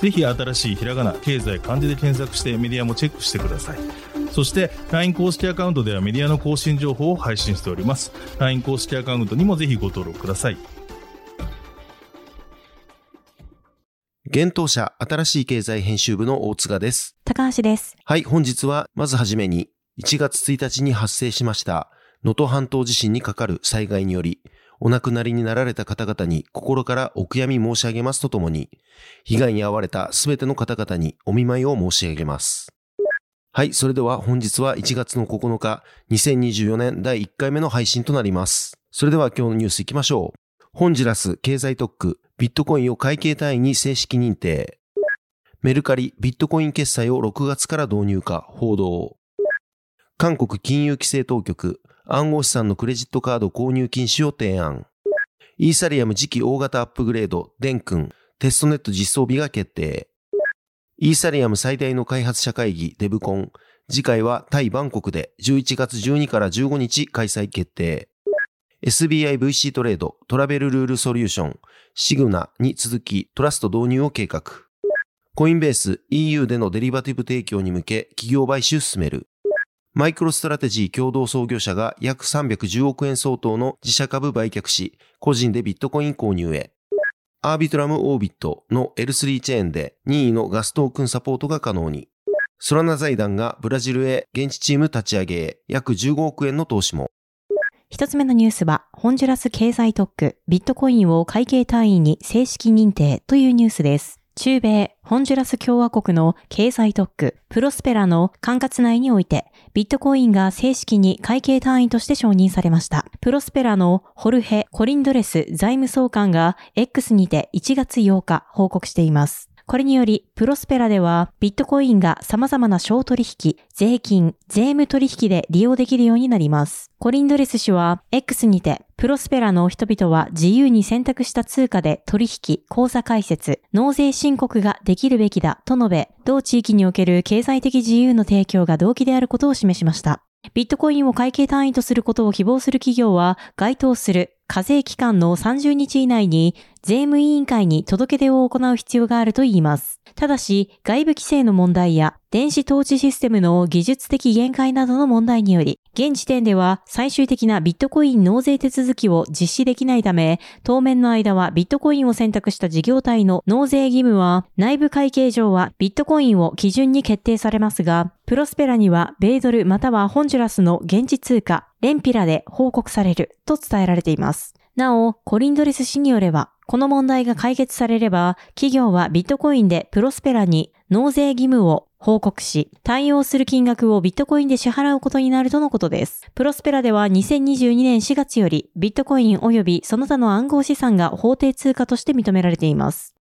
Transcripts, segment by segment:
ぜひ新しいひらがな経済漢字で検索してメディアもチェックしてくださいそして LINE 公式アカウントではメディアの更新情報を配信しております LINE 公式アカウントにもぜひご登録ください現当社新しい経済編集部の大塚です。高橋です。はい、本日はまずはじめに1月1日に発生しました能登半島地震にかかる災害によりお亡くなりになられた方々に心からお悔やみ申し上げますとともに被害に遭われたすべての方々にお見舞いを申し上げます。はい、それでは本日は1月の9日2024年第1回目の配信となります。それでは今日のニュース行きましょう。ホンジュラス経済特区ビットコインを会計単位に正式認定。メルカリビットコイン決済を6月から導入か報道。韓国金融規制当局暗号資産のクレジットカード購入禁止を提案。イーサリアム次期大型アップグレードデン君テストネット実装日が決定。イーサリアム最大の開発者会議デブコン次回はタイバンコクで11月12から15日開催決定。SBI VC トレードトラベルルールソリューションシグナに続きトラスト導入を計画。コインベース EU でのデリバティブ提供に向け企業買収進める。マイクロストラテジー共同創業者が約310億円相当の自社株売却し、個人でビットコイン購入へ。アービトラムオービットの L3 チェーンで任意のガストークンサポートが可能に。ソラナ財団がブラジルへ現地チーム立ち上げへ約15億円の投資も。一つ目のニュースは、ホンジュラス経済特区、ビットコインを会計単位に正式認定というニュースです。中米、ホンジュラス共和国の経済特区、プロスペラの管轄内において、ビットコインが正式に会計単位として承認されました。プロスペラのホルヘ・コリンドレス財務総監が X にて1月8日報告しています。これにより、プロスペラでは、ビットコインが様々な小取引、税金、税務取引で利用できるようになります。コリンドレス氏は、X にて、プロスペラの人々は自由に選択した通貨で取引、口座開設、納税申告ができるべきだと述べ、同地域における経済的自由の提供が動機であることを示しました。ビットコインを会計単位とすることを希望する企業は、該当する課税期間の30日以内に税務委員会に届け出を行う必要があるといいます。ただし、外部規制の問題や電子統治システムの技術的限界などの問題により、現時点では最終的なビットコイン納税手続きを実施できないため、当面の間はビットコインを選択した事業体の納税義務は内部会計上はビットコインを基準に決定されますが、プロスペラには米ドルまたはホンジュラスの現地通貨、レンピラで報告されると伝えられています。なお、コリンドレス氏によれば、この問題が解決されれば、企業はビットコインでプロスペラに納税義務を報告し、対応する金額をビットコインで支払うことになるとのことです。プロスペラでは2022年4月より、ビットコイン及びその他の暗号資産が法定通貨として認められています。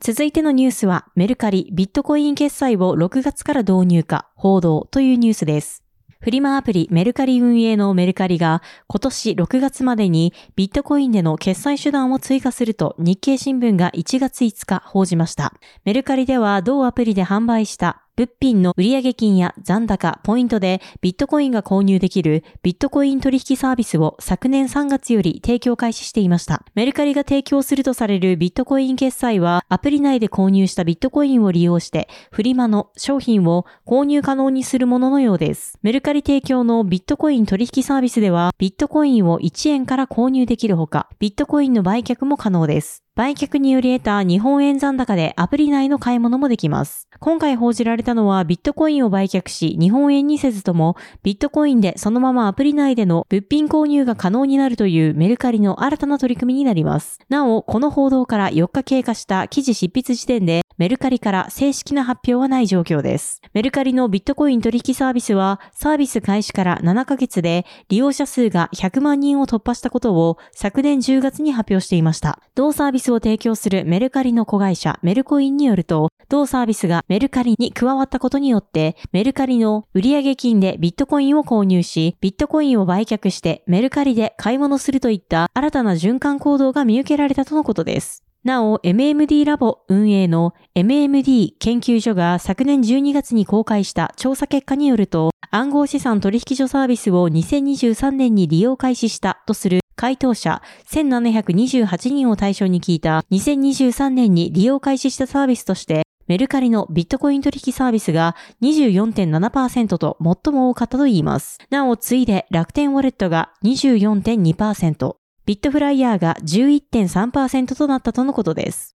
続いてのニュースは、メルカリビットコイン決済を6月から導入か、報道というニュースです。フリマアプリメルカリ運営のメルカリが今年6月までにビットコインでの決済手段を追加すると日経新聞が1月5日報じました。メルカリでは同アプリで販売した物品の売上金や残高、ポイントでビットコインが購入できるビットコイン取引サービスを昨年3月より提供開始していました。メルカリが提供するとされるビットコイン決済はアプリ内で購入したビットコインを利用してフリマの商品を購入可能にするもののようです。メルカリ提供のビットコイン取引サービスではビットコインを1円から購入できるほか、ビットコインの売却も可能です。売却により得た日本円残高でアプリ内の買い物もできます。今回報じられたのはビットコインを売却し日本円にせずともビットコインでそのままアプリ内での物品購入が可能になるというメルカリの新たな取り組みになります。なお、この報道から4日経過した記事執筆時点でメルカリから正式な発表はない状況です。メルカリのビットコイン取引サービスは、サービス開始から7ヶ月で利用者数が100万人を突破したことを昨年10月に発表していました。同サービスを提供するメルカリの子会社メルコインによると、同サービスがメルカリに加わったことによって、メルカリの売上金でビットコインを購入し、ビットコインを売却してメルカリで買い物するといった新たな循環行動が見受けられたとのことです。なお、MMD ラボ運営の MMD 研究所が昨年12月に公開した調査結果によると、暗号資産取引所サービスを2023年に利用開始したとする回答者1728人を対象に聞いた2023年に利用開始したサービスとして、メルカリのビットコイン取引サービスが24.7%と最も多かったといいます。なお、次いで楽天ウォレットが24.2%、ビットフライヤーが11.3%となったとのことです。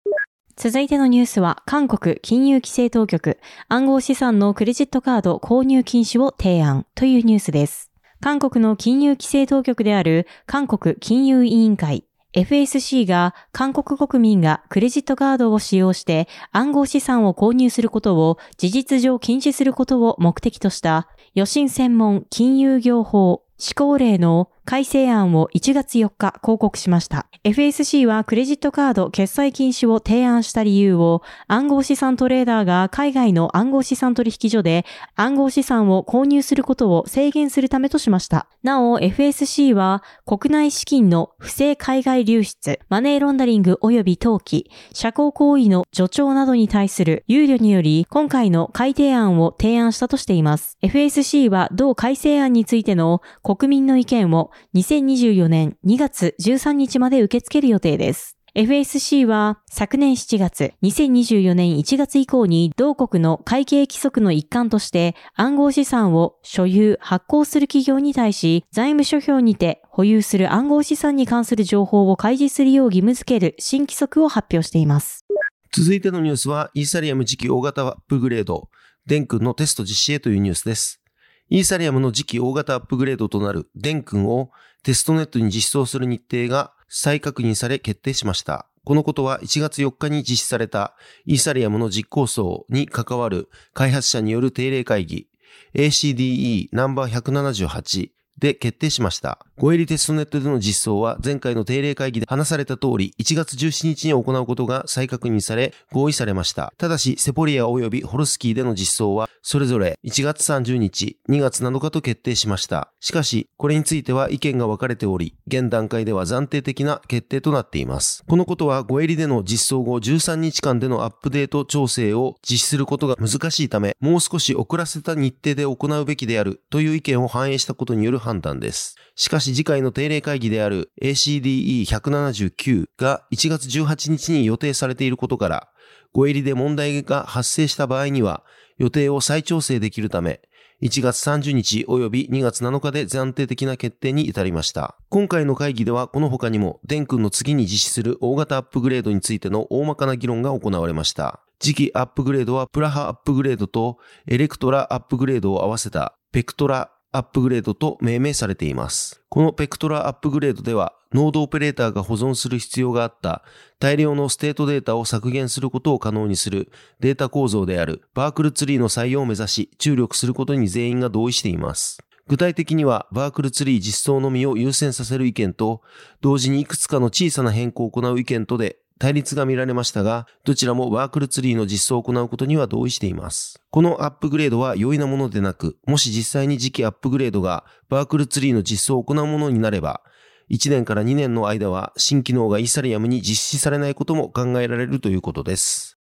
続いてのニュースは、韓国金融規制当局、暗号資産のクレジットカード購入禁止を提案というニュースです。韓国の金融規制当局である韓国金融委員会 FSC が韓国国民がクレジットカードを使用して暗号資産を購入することを事実上禁止することを目的とした予診専門金融業法施行令の改正案を1月4日公告しました。FSC はクレジットカード決済禁止を提案した理由を暗号資産トレーダーが海外の暗号資産取引所で暗号資産を購入することを制限するためとしました。なお、FSC は国内資金の不正海外流出、マネーロンダリング及び投機、社交行為の助長などに対する憂慮により、今回の改定案を提案したとしています。FSC は同改正案についての国民の意見を2024年2月13日まで受け付ける予定です。FSC は昨年7月、2024年1月以降に同国の会計規則の一環として暗号資産を所有、発行する企業に対し財務諸表にて保有する暗号資産に関する情報を開示するよう義務付ける新規則を発表しています。続いてのニュースは、イーサリアム次期大型アップグレード、デン君のテスト実施へというニュースです。イーサリアムの次期大型アップグレードとなるデン君をテストネットに実装する日程が再確認され決定しました。このことは1月4日に実施されたイーサリアムの実行層に関わる開発者による定例会議 ACDE ナンバー178で決定しました。ゴエリテストネットでの実装は前回の定例会議で話された通り1月17日に行うことが再確認され合意されました。ただしセポリア及びホルスキーでの実装はそれぞれ1月30日、2月7日と決定しました。しかし、これについては意見が分かれており、現段階では暫定的な決定となっています。このことはゴエリでの実装後13日間でのアップデート調整を実施することが難しいため、もう少し遅らせた日程で行うべきであるという意見を反映したことによる判断です。しかし次回の定例会議である ACDE179 が1月18日に予定されていることから、ご入りで問題が発生した場合には予定を再調整できるため、1月30日及び2月7日で暫定的な決定に至りました。今回の会議ではこの他にも、デン君の次に実施する大型アップグレードについての大まかな議論が行われました。次期アップグレードはプラハアップグレードとエレクトラアップグレードを合わせたペクトラアップグレードと命名されています。このペクトラアップグレードでは、ノードオペレーターが保存する必要があった大量のステートデータを削減することを可能にするデータ構造であるバークルツリーの採用を目指し注力することに全員が同意しています。具体的には、バークルツリー実装のみを優先させる意見と、同時にいくつかの小さな変更を行う意見とで対立が見られましたが、どちらもバークルツリーの実装を行うことには同意しています。このアップグレードは容易なものでなく、もし実際に次期アップグレードがバークルツリーの実装を行うものになれば、1年から2年の間は新機能がイーサリアムに実施されないことも考えられるということです。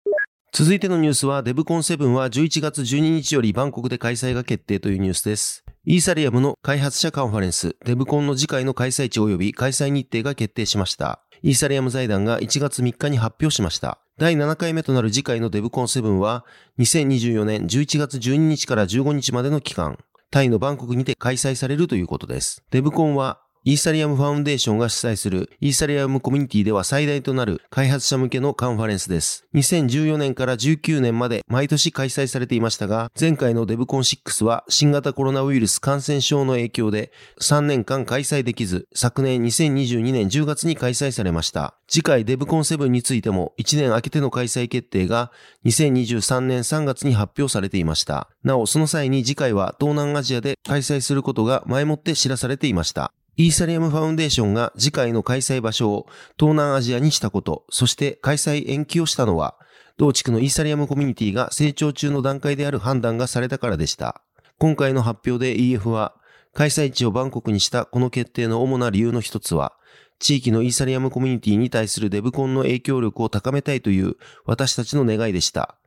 続いてのニュースは、デブコン7は11月12日よりバンコクで開催が決定というニュースです。イーサリアムの開発者カンファレンス、デブコンの次回の開催地及び開催日程が決定しました。イーサリアム財団が1月3日に発表しました。第7回目となる次回のデブコン7は、2024年11月12日から15日までの期間、タイのバンコクにて開催されるということです。デブコンは、イーサリアムファウンデーションが主催するイーサリアムコミュニティでは最大となる開発者向けのカンファレンスです。2014年から19年まで毎年開催されていましたが、前回のデブコン6は新型コロナウイルス感染症の影響で3年間開催できず、昨年2022年10月に開催されました。次回デブコン7についても1年空けての開催決定が2023年3月に発表されていました。なお、その際に次回は東南アジアで開催することが前もって知らされていました。イーサリアムファウンデーションが次回の開催場所を東南アジアにしたこと、そして開催延期をしたのは、同地区のイーサリアムコミュニティが成長中の段階である判断がされたからでした。今回の発表で EF は、開催地をバンコクにしたこの決定の主な理由の一つは、地域のイーサリアムコミュニティに対するデブコンの影響力を高めたいという私たちの願いでした。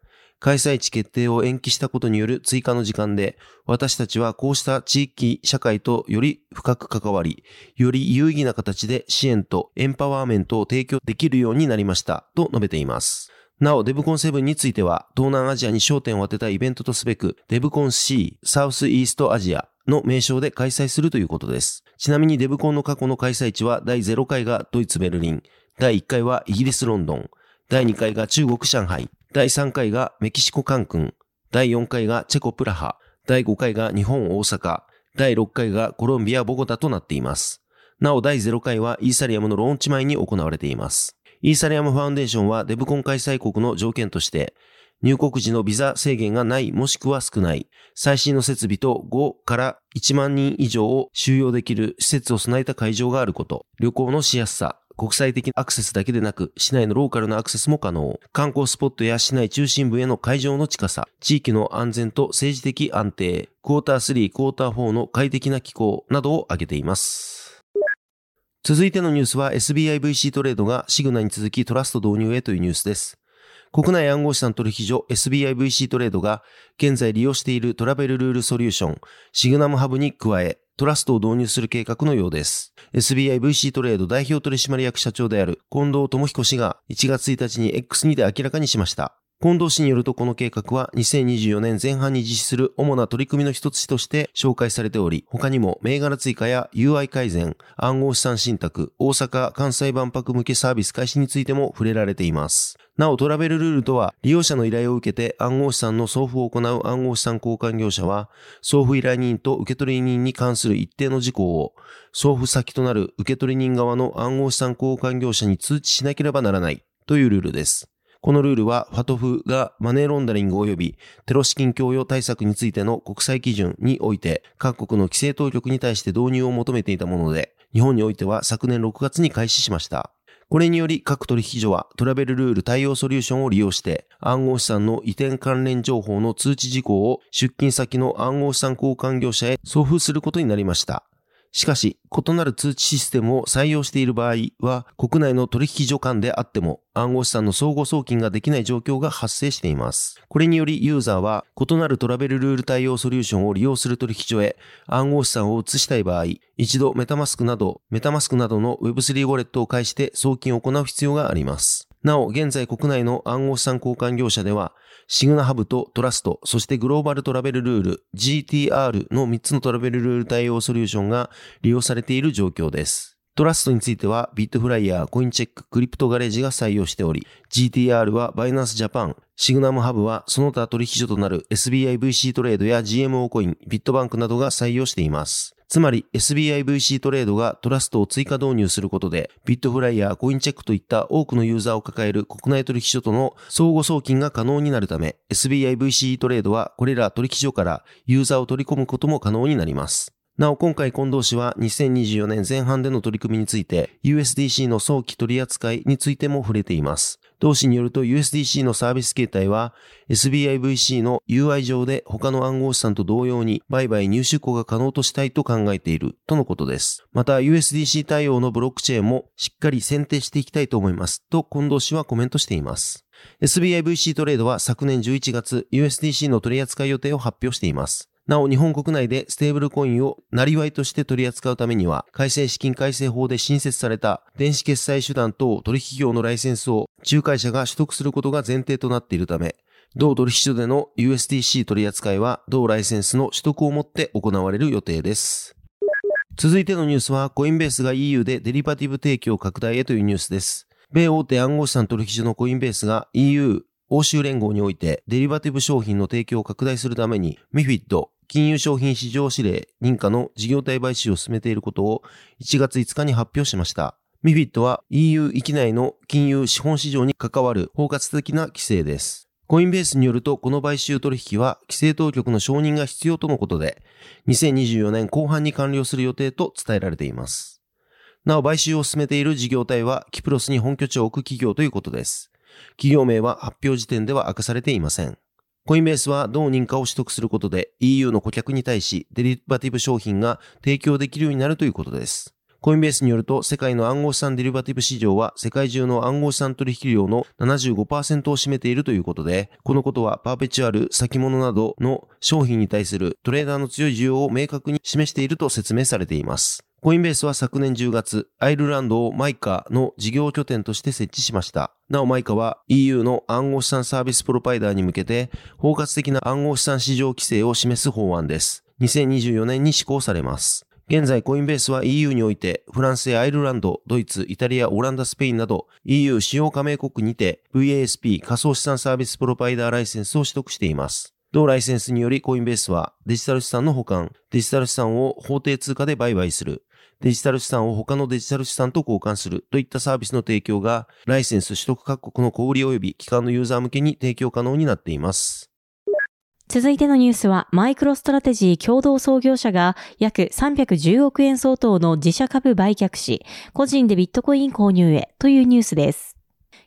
開催地決定を延期したことによる追加の時間で、私たちはこうした地域社会とより深く関わり、より有意義な形で支援とエンパワーメントを提供できるようになりました、と述べています。なお、デブコン7については、東南アジアに焦点を当てたイベントとすべく、デブコン C、サウスイーストアジアの名称で開催するということです。ちなみにデブコンの過去の開催地は、第0回がドイツ・ベルリン、第1回はイギリス・ロンドン、第2回が中国・上海、第3回がメキシコカンクン、第4回がチェコプラハ、第5回が日本大阪、第6回がコロンビアボゴタとなっています。なお第0回はイーサリアムのローンチ前に行われています。イーサリアムファウンデーションはデブコン開催国の条件として、入国時のビザ制限がないもしくは少ない、最新の設備と5から1万人以上を収容できる施設を備えた会場があること、旅行のしやすさ、国際的アクセスだけでなく、市内のローカルなアクセスも可能。観光スポットや市内中心部への会場の近さ、地域の安全と政治的安定、クォーター3、クォーター4の快適な気候などを挙げています。続いてのニュースは SBIVC トレードがシグナに続きトラスト導入へというニュースです。国内暗号資産取引所 SBIVC トレードが現在利用しているトラベルルールソリューションシグナムハブに加えトラストを導入する計画のようです。SBI VC トレード代表取締役社長である近藤智彦氏が1月1日に X2 で明らかにしました。近藤氏によるとこの計画は2024年前半に実施する主な取り組みの一つとして紹介されており、他にも銘柄追加や UI 改善、暗号資産信託、大阪・関西万博向けサービス開始についても触れられています。なおトラベルルールとは、利用者の依頼を受けて暗号資産の送付を行う暗号資産交換業者は、送付依頼人と受取人に関する一定の事項を、送付先となる受取人側の暗号資産交換業者に通知しなければならないというルールです。このルールは、ファトフがマネーロンダリング及びテロ資金供与対策についての国際基準において、各国の規制当局に対して導入を求めていたもので、日本においては昨年6月に開始しました。これにより各取引所はトラベルルール対応ソリューションを利用して暗号資産の移転関連情報の通知事項を出勤先の暗号資産交換業者へ送付することになりました。しかし、異なる通知システムを採用している場合は、国内の取引所間であっても、暗号資産の相互送金ができない状況が発生しています。これによりユーザーは、異なるトラベルルール対応ソリューションを利用する取引所へ暗号資産を移したい場合、一度メタマスクなど、メタマスクなどの Web3 ウォレットを介して送金を行う必要があります。なお、現在国内の暗号資産交換業者では、シグナハブとトラスト、そしてグローバルトラベルルール、GTR の3つのトラベルルール対応ソリューションが利用されている状況です。トラストについてはビットフライヤー、コインチェック、クリプトガレージが採用しており、GTR はバイナンスジャパン、シグナムハブはその他取引所となる SBIVC トレードや GMO コイン、ビットバンクなどが採用しています。つまり SBIVC トレードがトラストを追加導入することで、ビットフライヤー、コインチェックといった多くのユーザーを抱える国内取引所との相互送金が可能になるため、SBIVC トレードはこれら取引所からユーザーを取り込むことも可能になります。なお今回近藤氏は2024年前半での取り組みについて USDC の早期取り扱いについても触れています。同氏によると USDC のサービス形態は SBIVC の UI 上で他の暗号資産と同様に売買入手庫が可能としたいと考えているとのことです。また USDC 対応のブロックチェーンもしっかり選定していきたいと思いますと近藤氏はコメントしています。SBIVC トレードは昨年11月 USDC の取り扱い予定を発表しています。なお日本国内でステーブルコインをなりわいとして取り扱うためには、改正資金改正法で新設された電子決済手段等取引業のライセンスを仲介者が取得することが前提となっているため、同取引所での USDC 取り扱いは同ライセンスの取得をもって行われる予定です。続いてのニュースは、コインベースが EU でデリバティブ提供拡大へというニュースです。米大手暗号資産取引所のコインベースが EU 欧州連合においてデリバティブ商品の提供を拡大するために MIFID 金融商品市場指令認可の事業体買収を進めていることを1月5日に発表しました。MIFID は EU 域内の金融資本市場に関わる包括的な規制です。コインベースによると、この買収取引は規制当局の承認が必要とのことで、2024年後半に完了する予定と伝えられています。なお、買収を進めている事業体は、キプロスに本拠地を置く企業ということです。企業名は発表時点では明かされていません。コインベースは同認可を取得することで EU の顧客に対しデリバティブ商品が提供できるようになるということです。コインベースによると世界の暗号資産デリバティブ市場は世界中の暗号資産取引量の75%を占めているということで、このことはパーペチュアル、先物などの商品に対するトレーダーの強い需要を明確に示していると説明されています。コインベースは昨年10月、アイルランドをマイカの事業拠点として設置しました。なおマイカは EU の暗号資産サービスプロバイダーに向けて包括的な暗号資産市場規制を示す法案です。2024年に施行されます。現在コインベースは EU においてフランスやアイルランド、ドイツ、イタリア、オランダ、スペインなど EU 主要加盟国にて VASP 仮想資産サービスプロバイダーライセンスを取得しています。同ライセンスによりコインベースはデジタル資産の保管、デジタル資産を法定通貨で売買する、デジタル資産を他のデジタル資産と交換するといったサービスの提供が、ライセンス取得各国の小売及び機関のユーザー向けに提供可能になっています。続いてのニュースは、マイクロストラテジー共同創業者が約310億円相当の自社株売却し、個人でビットコイン購入へというニュースです。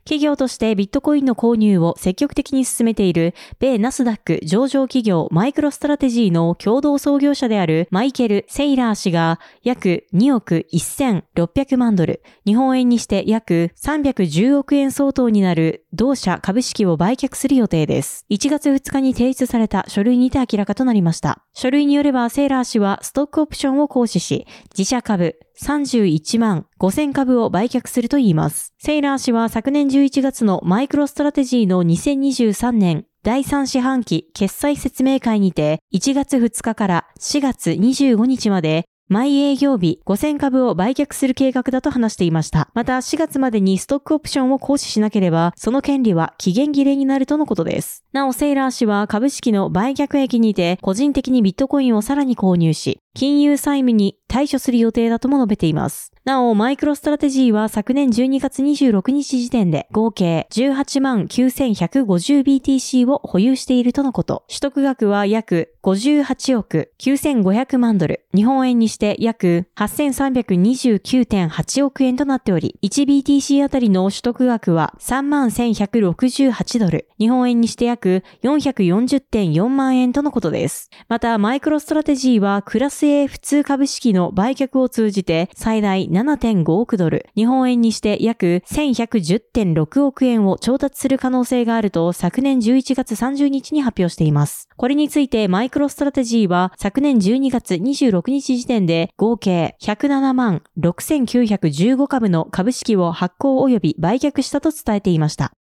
企業としてビットコインの購入を積極的に進めている米ナスダック上場企業マイクロストラテジーの共同創業者であるマイケル・セイラー氏が約2億1600万ドル、日本円にして約310億円相当になる同社株式を売却する予定です。1月2日に提出された書類にて明らかとなりました。書類によればセイラー氏はストックオプションを行使し、自社株31万5000株を売却するといいます。セイラー氏は昨年11月のマイクロストラテジーの2023年第3四半期決済説明会にて1月2日から4月25日まで毎営業日5000株を売却する計画だと話していました。また4月までにストックオプションを行使しなければ、その権利は期限切れになるとのことです。なお、セイラー氏は株式の売却益にて個人的にビットコインをさらに購入し、金融債務に対処する予定だとも述べています。なお、マイクロストラテジーは昨年12月26日時点で合計18万 9150BTC を保有しているとのこと。取得額は約58億9500万ドル、日本円にして約8329.8億円となっており、1BTC あたりの取得額は3万1168ドル、日本円にして約440.4万円とのことです。また、マイクロストラテジーはクラス a 普通株式の売却を通じて最大7.5億ドル、日本円にして約1110.6億円を調達する可能性があると昨年11月30日に発表しています。これについてマイクロストラテジーは昨年12月26日時点で合計107万6915株の株式を発行及び売却したと伝えていました。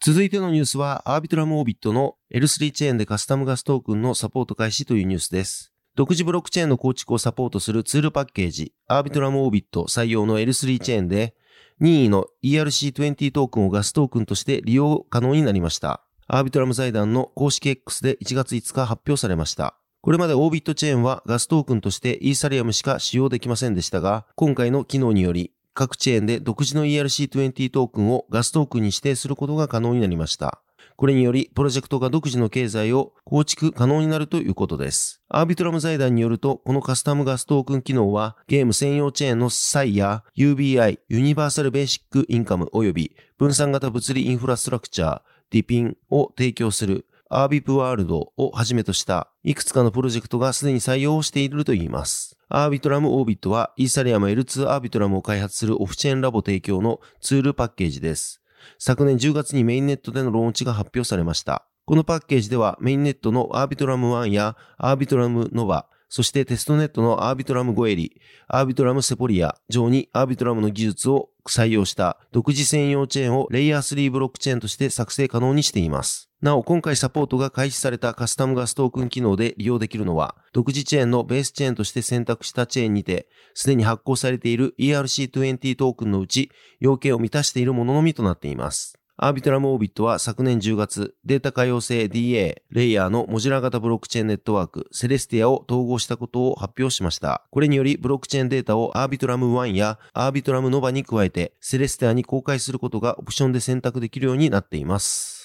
続いてのニュースは、アービトラムオービットの L3 チェーンでカスタムガストークンのサポート開始というニュースです。独自ブロックチェーンの構築をサポートするツールパッケージ、アービトラムオービット採用の L3 チェーンで、任意の ERC20 トークンをガストークンとして利用可能になりました。アービトラム財団の公式 X で1月5日発表されました。これまでオービットチェーンはガストークンとしてイーサリアムしか使用できませんでしたが、今回の機能により、各チェーンで独自の ERC20 トークンをガストークンに指定することが可能になりました。これにより、プロジェクトが独自の経済を構築可能になるということです。アービトラム財団によると、このカスタムガストークン機能は、ゲーム専用チェーンの SAI や UBI、ユニバーサルベーシックインカム及び分散型物理インフラストラクチャー、ディピンを提供するアービプワールドをはじめとしたいくつかのプロジェクトがすでに採用しているといいます。アービトラムオービットはイーサリアム L2 アービトラムを開発するオフチェーンラボ提供のツールパッケージです。昨年10月にメインネットでのローンチが発表されました。このパッケージではメインネットのアービトラム1やアービトラムノバ、そしてテストネットのアービトラムゴエリ、アービトラムセポリア上にアービトラムの技術を採用した独自専用チェーンをレイヤー3ブロックチェーンとして作成可能にしています。なお、今回サポートが開始されたカスタムガストークン機能で利用できるのは、独自チェーンのベースチェーンとして選択したチェーンにて、すでに発行されている ERC20 トークンのうち、要件を満たしているもののみとなっています。アービトラムオービットは昨年10月、データ可用性 DA レイヤーのモジュラ型ブロックチェーンネットワークセレスティアを統合したことを発表しました。これによりブロックチェーンデータをアービトラム1やアービトラムノバに加えてセレスティアに公開することがオプションで選択できるようになっています。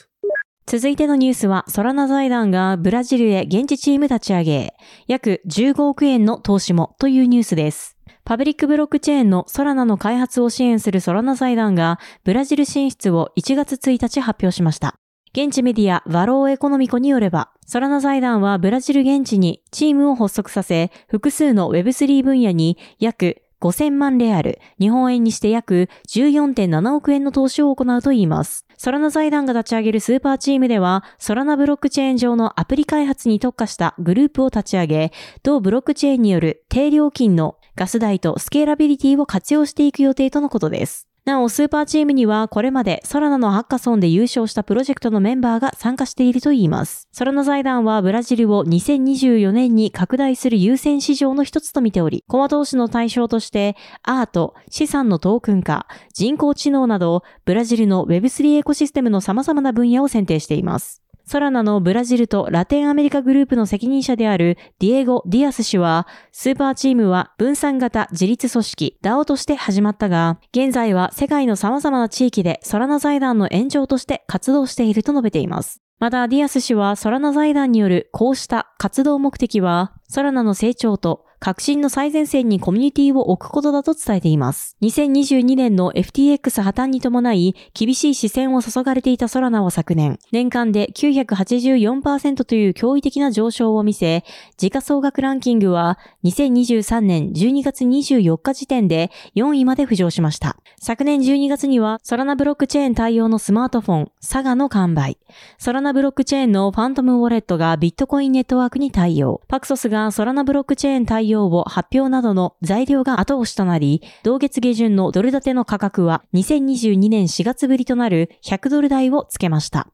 続いてのニュースは、ソラナ財団がブラジルへ現地チーム立ち上げ、約15億円の投資もというニュースです。パブリックブロックチェーンのソラナの開発を支援するソラナ財団がブラジル進出を1月1日発表しました。現地メディアワローエコノミコによれば、ソラナ財団はブラジル現地にチームを発足させ、複数の Web3 分野に約5000万レアル、日本円にして約14.7億円の投資を行うといいます。ソラナ財団が立ち上げるスーパーチームでは、ソラナブロックチェーン上のアプリ開発に特化したグループを立ち上げ、同ブロックチェーンによる低料金のガス代とスケーラビリティを活用していく予定とのことです。なお、スーパーチームにはこれまでソラナのハッカソンで優勝したプロジェクトのメンバーが参加しているといいます。ソラナ財団はブラジルを2024年に拡大する優先市場の一つと見ており、コマ投資の対象としてアート、資産のトークン化、人工知能などブラジルの Web3 エコシステムの様々な分野を選定しています。ソラナのブラジルとラテンアメリカグループの責任者であるディエゴ・ディアス氏は、スーパーチームは分散型自律組織 DAO として始まったが、現在は世界の様々な地域でソラナ財団の延長として活動していると述べています。また、ディアス氏はソラナ財団によるこうした活動目的は、ソラナの成長と革新の最前線にコミュニティを置くことだと伝えています。2022年の FTX 破綻に伴い、厳しい視線を注がれていたソラナは昨年、年間で984%という驚異的な上昇を見せ、時価総額ランキングは2023年12月24日時点で4位まで浮上しました。昨年12月には、ソラナブロックチェーン対応のスマートフォン、サガの完売。ソラナブロックチェーンのファントムウォレットがビットコインネットワークに対応。パクソスがソラナブロックチェーン対応を発表などの材料が後押しとなり、同月下旬のドル建ての価格は2022年4月ぶりとなる100ドル台をつけました。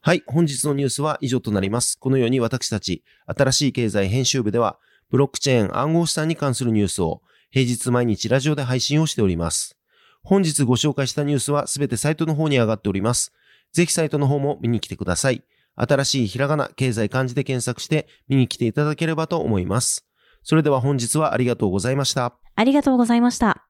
はい、本日のニュースは以上となります。このように私たち、新しい経済編集部では、ブロックチェーン暗号資産に関するニュースを平日毎日ラジオで配信をしております。本日ご紹介したニュースはすべてサイトの方に上がっております。ぜひサイトの方も見に来てください。新しいひらがな、経済漢字で検索して見に来ていただければと思います。それでは本日はありがとうございました。ありがとうございました。